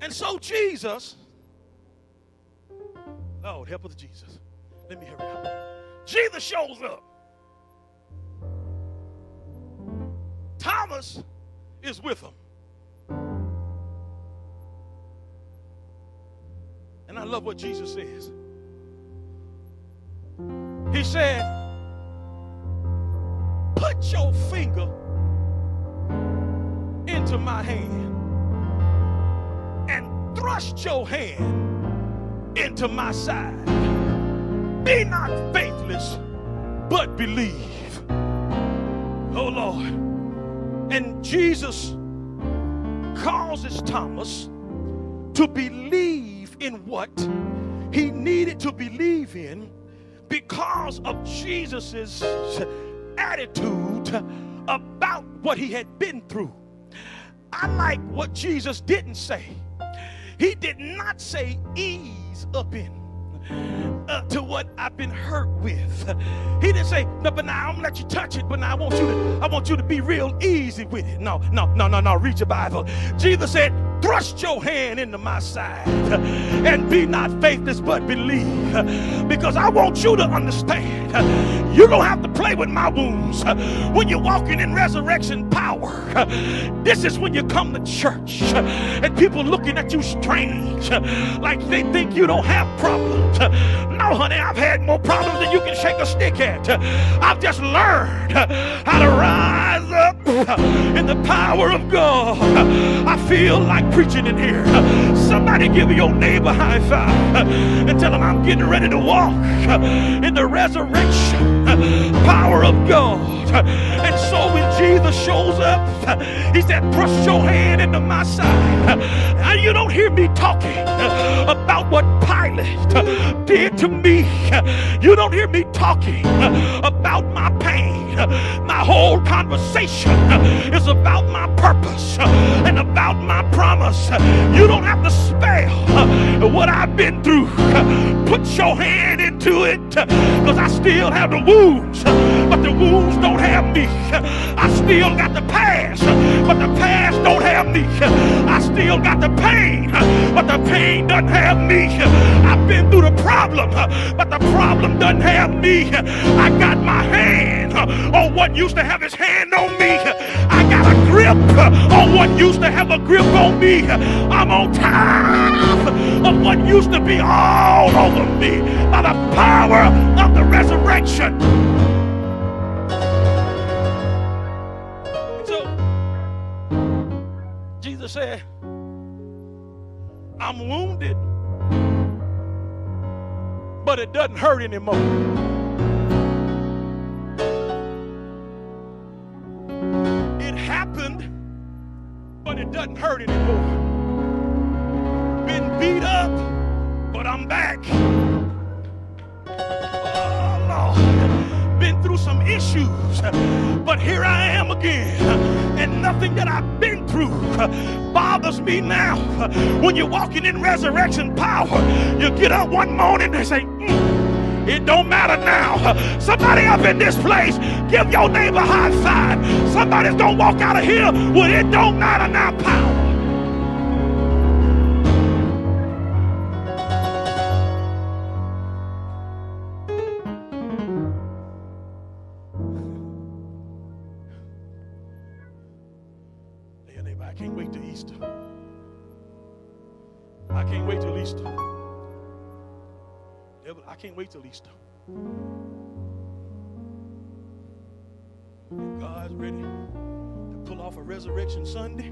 And so Jesus, Lord, help us, Jesus. Let me hurry up. Jesus shows up. Thomas is with them. And I love what Jesus says. He said, Put your finger into my hand and thrust your hand into my side. Be not faithless, but believe. Oh Lord. And Jesus causes Thomas to believe in what he needed to believe in because of Jesus's attitude about what he had been through. I like what Jesus didn't say. He did not say ease up in uh, to what I've been hurt with. He didn't say, no, but now I'm gonna let you touch it, but now I want you to, I want you to be real easy with it. No, no, no, no, no. Read your Bible. Jesus said, thrust your hand into my side and be not faithless but believe. Because I want you to understand you don't have to play with my wounds. When you're walking in resurrection power this is when you come to church and people looking at you strange like they think you don't have problems. No honey I've had more problems than you can shake a stick at. I've just learned how to rise up in the power of God. I feel like preaching in here. Somebody give your neighbor a high five and tell them I'm getting ready to walk in the resurrection power of God. And so when Jesus shows up, he said, Thrust your hand into my side. Now you don't hear me talking about what Pilate did to me. You don't hear me talking about my pain. My whole conversation is about my purpose and about my promise. You don't have to spell what I've been through. Put your hand into it because I still have the wounds, but the wounds don't have me. I still got the past, but the past don't have me. I still got the pain, but the pain doesn't have me. I've been through the problem, but the problem doesn't have me. I got my hand on what used to have his hand on me. I got a grip on what used to have a grip on me. I'm on top of what used to be all over me by the power of the resurrection. Said, I'm wounded, but it doesn't hurt anymore. It happened, but it doesn't hurt anymore. Been beat up, but I'm back. Some issues, but here I am again. And nothing that I've been through bothers me now. When you're walking in resurrection power, you get up one morning and say, "Mm, it don't matter now. Somebody up in this place, give your neighbor a high five. Somebody's gonna walk out of here with it don't matter now power. Wait till Easter. If God's ready to pull off a resurrection Sunday,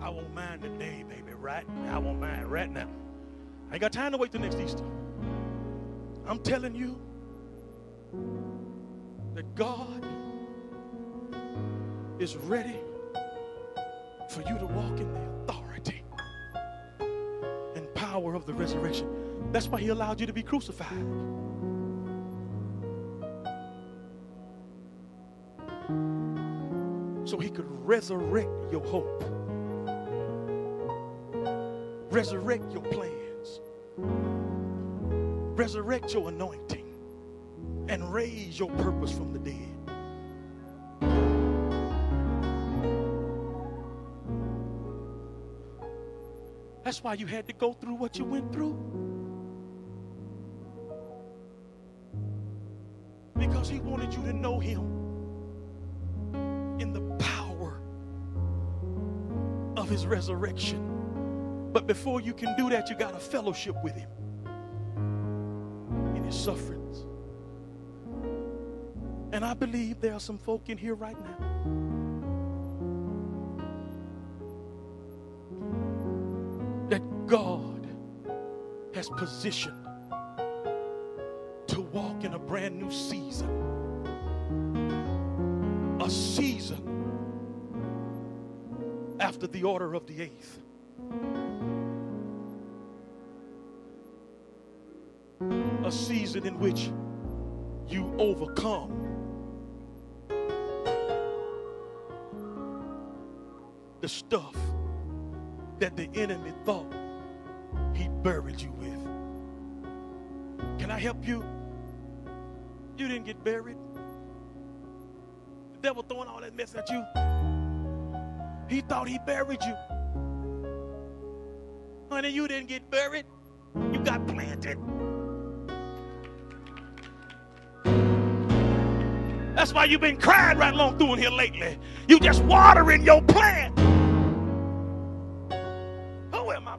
I won't mind the day, baby, right now. I won't mind right now. I ain't got time to wait till next Easter. I'm telling you that God is ready for you to walk in the authority and power of the resurrection. That's why he allowed you to be crucified. So he could resurrect your hope, resurrect your plans, resurrect your anointing, and raise your purpose from the dead. That's why you had to go through what you went through. He wanted you to know him in the power of his resurrection. But before you can do that, you got to fellowship with him in his sufferings. And I believe there are some folk in here right now. that God has positioned to walk in a brand new season. After the order of the eighth. A season in which you overcome the stuff that the enemy thought he buried you with. Can I help you? You didn't get buried. The devil throwing all that mess at you. He thought he buried you. Honey, you didn't get buried. You got planted. That's why you've been crying right along through in here lately. You just watering your plant. Who am I?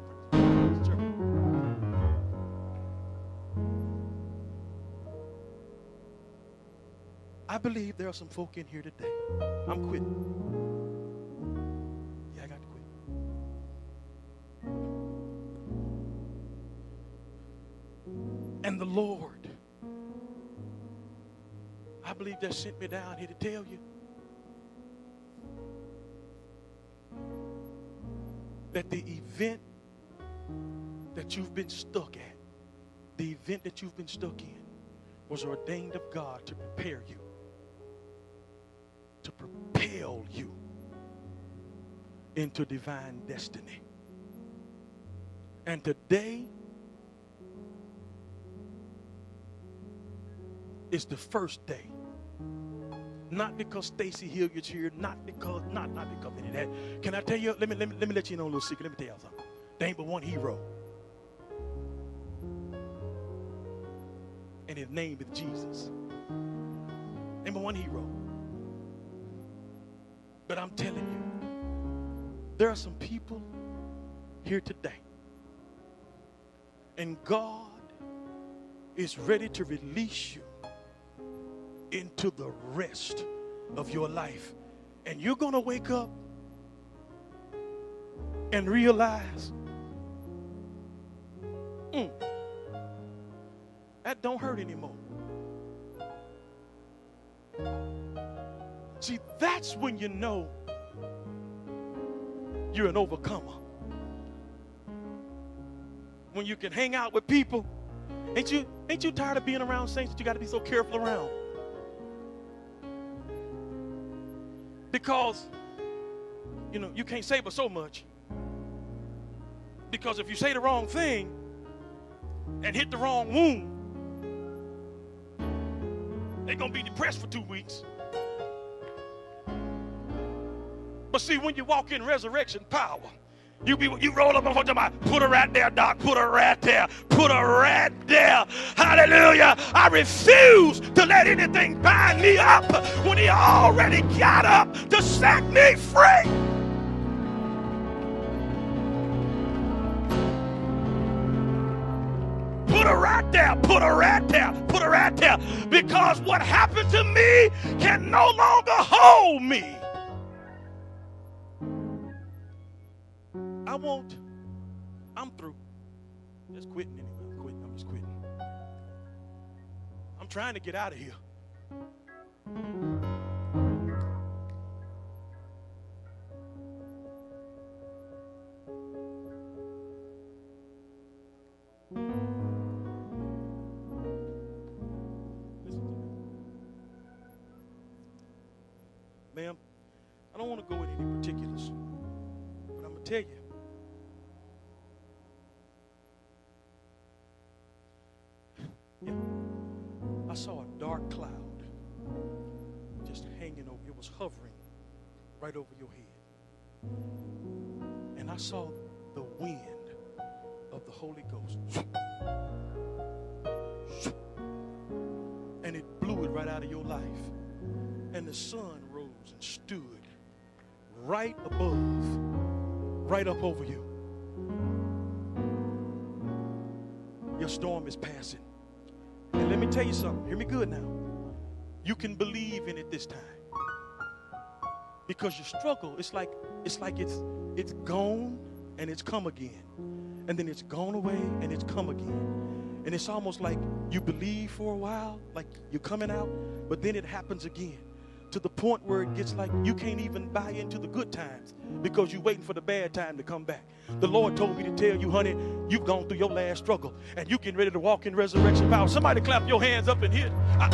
I believe there are some folk in here today. I'm quitting. Lord, I believe that sent me down here to tell you that the event that you've been stuck at, the event that you've been stuck in, was ordained of God to prepare you, to propel you into divine destiny. And today is the first day. Not because Stacy Hilliard's here, not because, not, not because any of that. Can I tell you, let me, let me, let me let you know a little secret. Let me tell you something. There ain't but one hero. And his name is Jesus. Ain't but one hero. But I'm telling you, there are some people here today. And God is ready to release you into the rest of your life. And you're going to wake up and realize mm, that don't hurt anymore. See, that's when you know you're an overcomer. When you can hang out with people, ain't you ain't you tired of being around saints that you got to be so careful around? Because you know, you can't say but so much. Because if you say the wrong thing and hit the wrong wound, they're gonna be depressed for two weeks. But see, when you walk in resurrection power, you be you roll up front of my put her right there, Doc. Put her right there. Put her right there. Hallelujah. I refuse to let anything bind me up when he already got up to set me free. Put her right there. Put her right there. Put her right there. Because what happened to me can no longer hold me. I won't. I'm through. Just quitting anyway. I'm quitting. I'm just quitting. I'm trying to get out of here. Sun rose and stood right above, right up over you. Your storm is passing. And let me tell you something. Hear me good now. You can believe in it this time. Because your struggle, it's like it's like it's it's gone and it's come again. And then it's gone away and it's come again. And it's almost like you believe for a while, like you're coming out, but then it happens again. To the point where it gets like you can't even buy into the good times because you're waiting for the bad time to come back. The Lord told me to tell you, honey, you've gone through your last struggle and you're getting ready to walk in resurrection power. Somebody clap your hands up in here. I-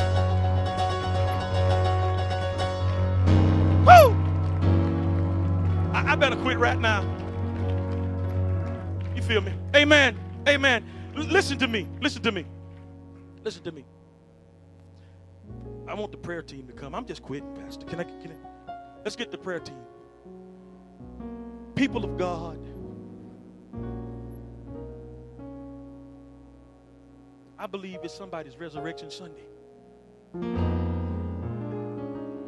Woo! I, I better quit right now. You feel me? Amen. Amen. L- listen to me. Listen to me. Listen to me. I want the prayer team to come. I'm just quitting, Pastor. Can I? Can I? Let's get the prayer team. People of God. I believe it's somebody's resurrection Sunday.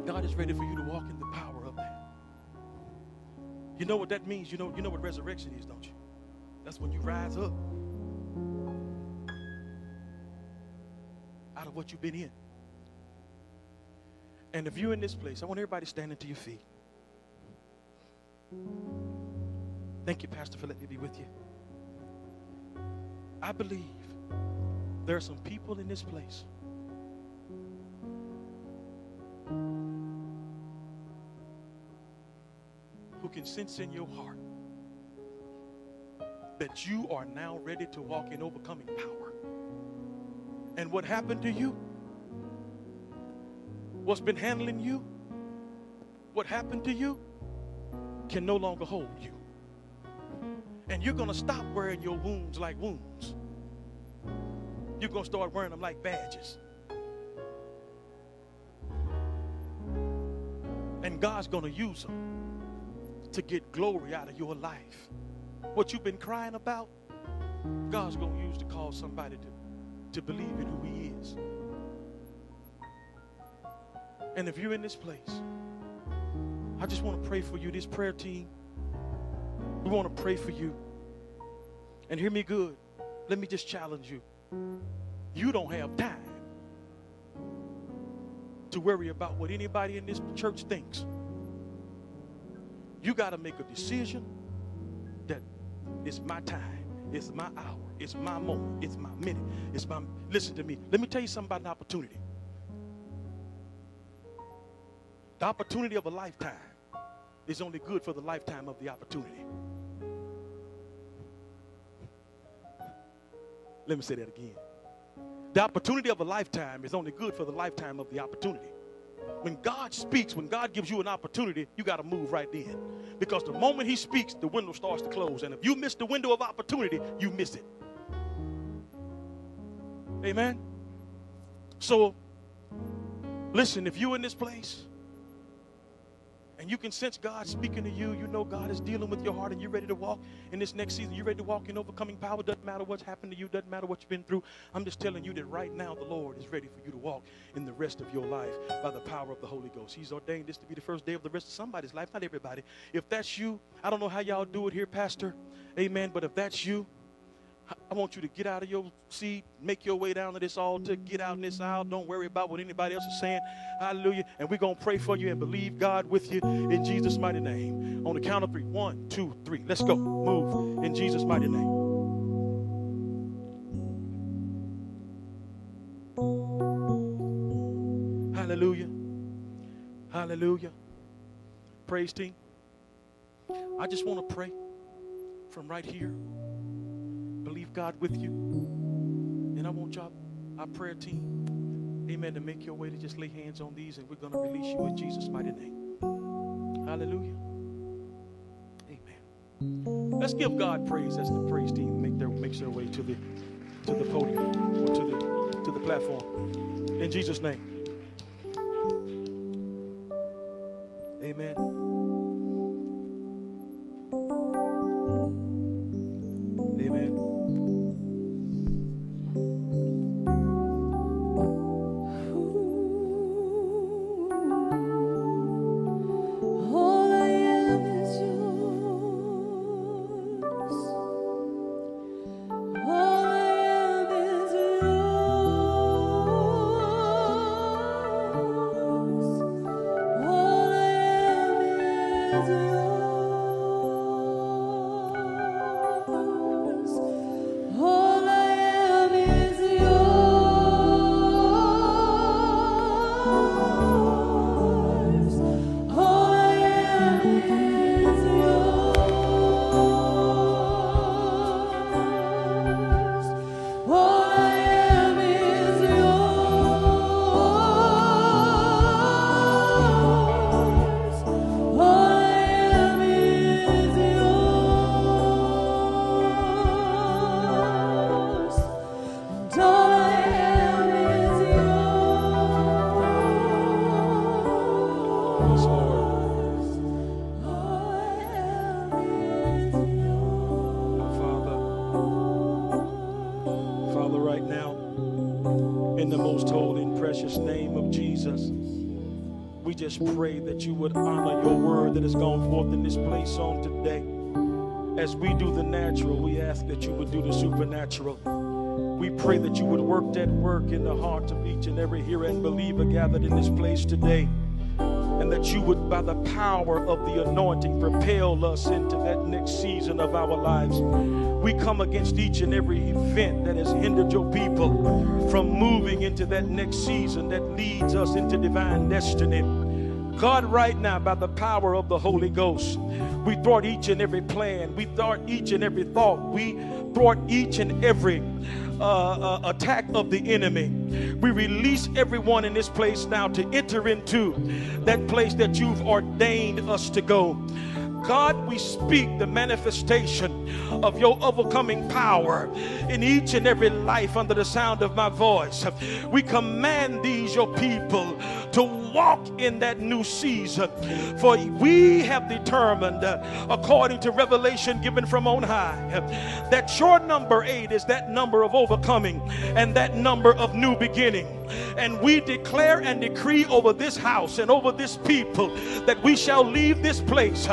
God is ready for you to walk in the power of that. You know what that means? You know, you know what resurrection is, don't you? That's when you rise up out of what you've been in. And if you're in this place, I want everybody standing to your feet. Thank you, Pastor, for letting me be with you. I believe there are some people in this place who can sense in your heart that you are now ready to walk in overcoming power. And what happened to you? What's been handling you? What happened to you can no longer hold you. And you're going to stop wearing your wounds like wounds. You're going to start wearing them like badges. And God's going to use them to get glory out of your life. What you've been crying about, God's going to use to cause somebody to, to believe in who He is. And if you're in this place, I just want to pray for you, this prayer team. We want to pray for you. And hear me good. Let me just challenge you. You don't have time to worry about what anybody in this church thinks. You got to make a decision that it's my time, it's my hour, it's my moment, it's my minute, it's my. Listen to me. Let me tell you something about an opportunity. The opportunity of a lifetime is only good for the lifetime of the opportunity. Let me say that again. The opportunity of a lifetime is only good for the lifetime of the opportunity. When God speaks, when God gives you an opportunity, you got to move right then. Because the moment He speaks, the window starts to close. And if you miss the window of opportunity, you miss it. Amen? So, listen, if you're in this place, and you can sense God speaking to you. You know God is dealing with your heart and you're ready to walk in this next season. You're ready to walk in overcoming power. Doesn't matter what's happened to you, doesn't matter what you've been through. I'm just telling you that right now the Lord is ready for you to walk in the rest of your life by the power of the Holy Ghost. He's ordained this to be the first day of the rest of somebody's life, not everybody. If that's you, I don't know how y'all do it here, Pastor. Amen. But if that's you, I want you to get out of your seat, make your way down to this altar, get out in this aisle. Don't worry about what anybody else is saying. Hallelujah. And we're going to pray for you and believe God with you in Jesus' mighty name. On the count of three. One, two, three. Let's go. Move in Jesus' mighty name. Hallelujah. Hallelujah. Praise team. I just want to pray from right here believe God with you. And I want y'all, our prayer team, amen, to make your way to just lay hands on these and we're going to release you in Jesus' mighty name. Hallelujah. Amen. Let's give God praise as the praise team make their makes their way to the to the podium or to the to the platform. In Jesus' name. Amen. Just pray that you would honor your word that has gone forth in this place on today. As we do the natural, we ask that you would do the supernatural. We pray that you would work that work in the hearts of each and every hearer and believer gathered in this place today. and that you would, by the power of the anointing, propel us into that next season of our lives. We come against each and every event that has hindered your people from moving into that next season that leads us into divine destiny. God, right now, by the power of the Holy Ghost, we thwart each and every plan. We thwart each and every thought. We thwart each and every uh, uh, attack of the enemy. We release everyone in this place now to enter into that place that you've ordained us to go. God, we speak the manifestation of your overcoming power in each and every life under the sound of my voice. We command these, your people, to walk in that new season. For we have determined, according to revelation given from on high, that your number eight is that number of overcoming and that number of new beginning. And we declare and decree over this house and over this people that we shall leave this place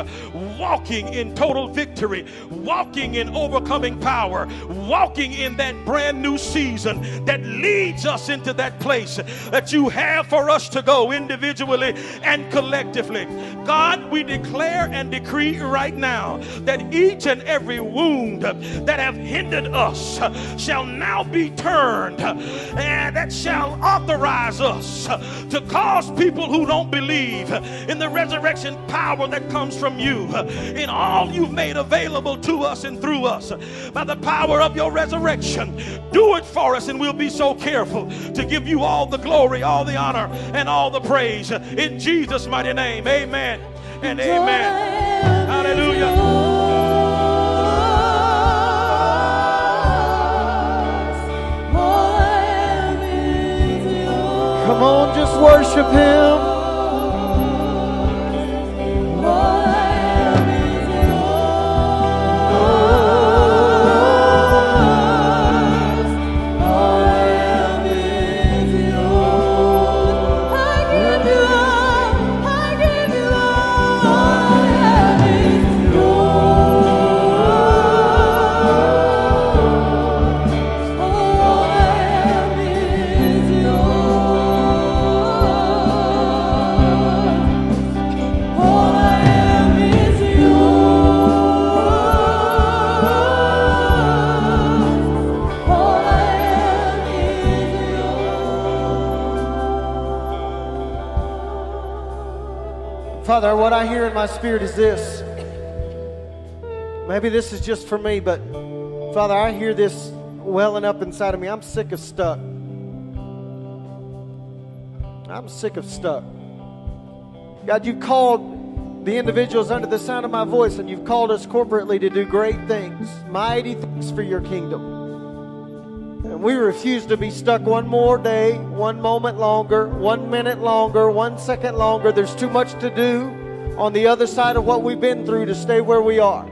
walking in total victory, walking in overcoming power, walking in that brand new season that leads us into that place that you have for us to go individually and collectively. God, we declare and decree right now that each and every wound that have hindered us shall now be turned and that shall authorize us to cause people who don't believe in the resurrection power that comes from you, in all you've made available to us and through us by the power of your resurrection. Do it for us, and we'll be so careful to give you all the glory, all the honor, and all the praise. In Jesus' mighty name, amen and amen. Hallelujah. Come on, just worship Him. Father, what I hear in my spirit is this. Maybe this is just for me, but Father, I hear this welling up inside of me. I'm sick of stuck. I'm sick of stuck. God, you've called the individuals under the sound of my voice, and you've called us corporately to do great things, mighty things for your kingdom. We refuse to be stuck one more day, one moment longer, one minute longer, one second longer. There's too much to do on the other side of what we've been through to stay where we are.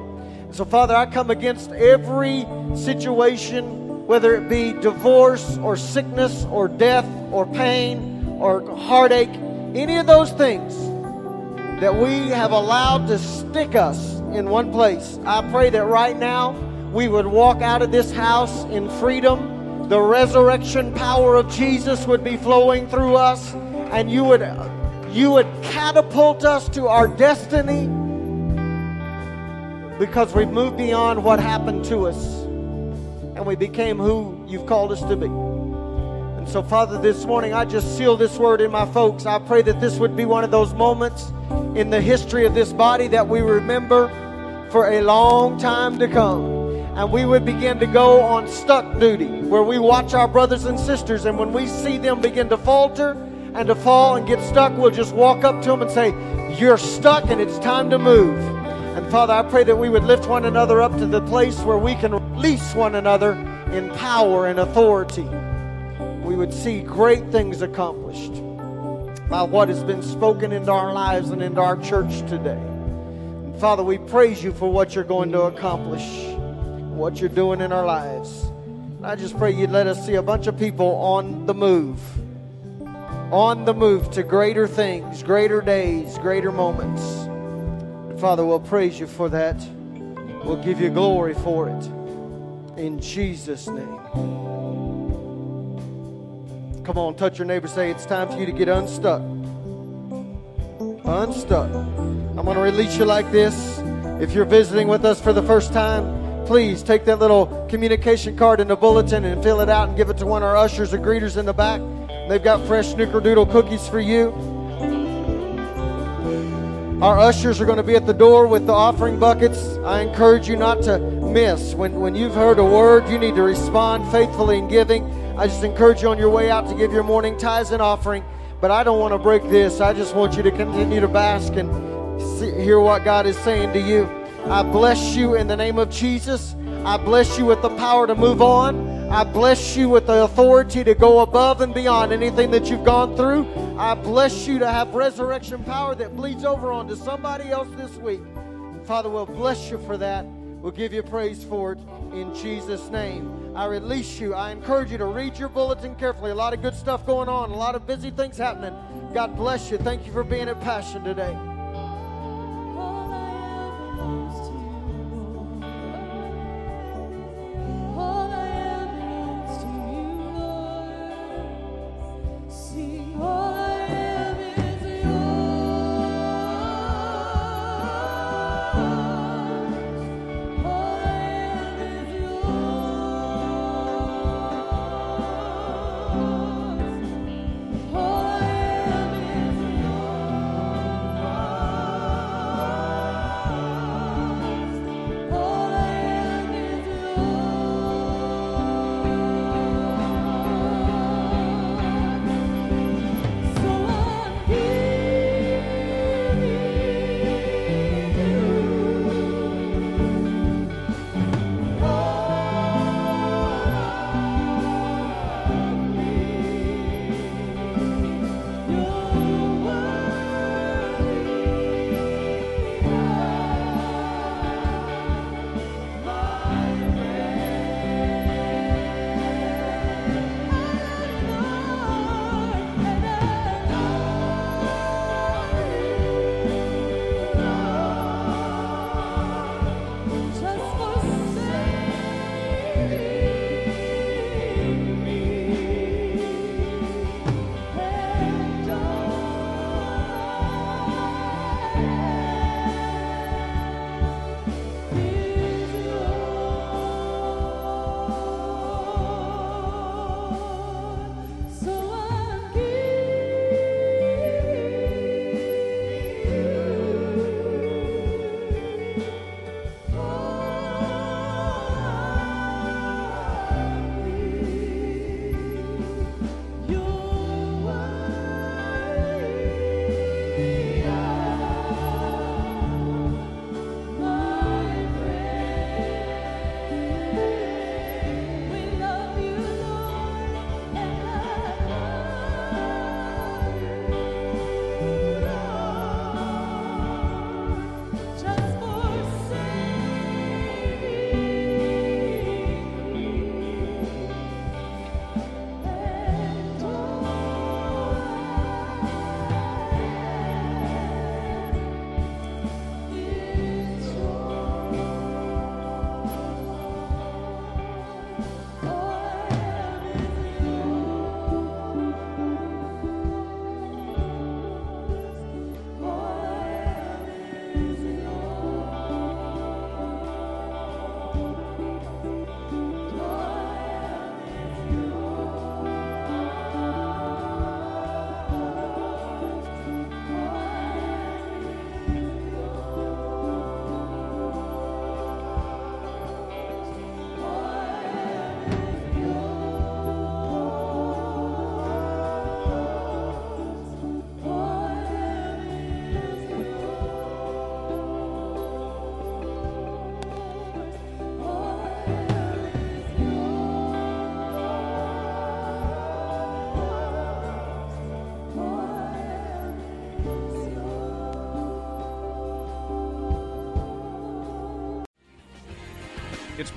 So, Father, I come against every situation, whether it be divorce or sickness or death or pain or heartache, any of those things that we have allowed to stick us in one place. I pray that right now we would walk out of this house in freedom the resurrection power of Jesus would be flowing through us and you would you would catapult us to our destiny because we've moved beyond what happened to us and we became who you've called us to be. And so Father this morning I just seal this word in my folks. I pray that this would be one of those moments in the history of this body that we remember for a long time to come and we would begin to go on stuck duty where we watch our brothers and sisters and when we see them begin to falter and to fall and get stuck we'll just walk up to them and say you're stuck and it's time to move. And father i pray that we would lift one another up to the place where we can release one another in power and authority. We would see great things accomplished by what has been spoken into our lives and into our church today. And father we praise you for what you're going to accomplish what you're doing in our lives. And I just pray you'd let us see a bunch of people on the move, on the move to greater things, greater days, greater moments. Father, we'll praise you for that. We'll give you glory for it. In Jesus' name. Come on, touch your neighbor, say it's time for you to get unstuck. unstuck. I'm going to release you like this. If you're visiting with us for the first time, please take that little communication card in the bulletin and fill it out and give it to one of our ushers or greeters in the back. They've got fresh snickerdoodle cookies for you. Our ushers are going to be at the door with the offering buckets. I encourage you not to miss. When, when you've heard a word, you need to respond faithfully in giving. I just encourage you on your way out to give your morning tithes and offering. But I don't want to break this. I just want you to continue to bask and see, hear what God is saying to you. I bless you in the name of Jesus. I bless you with the power to move on. I bless you with the authority to go above and beyond anything that you've gone through. I bless you to have resurrection power that bleeds over onto somebody else this week. Father, we'll bless you for that. We'll give you praise for it in Jesus' name. I release you. I encourage you to read your bulletin carefully. A lot of good stuff going on, a lot of busy things happening. God bless you. Thank you for being at Passion today.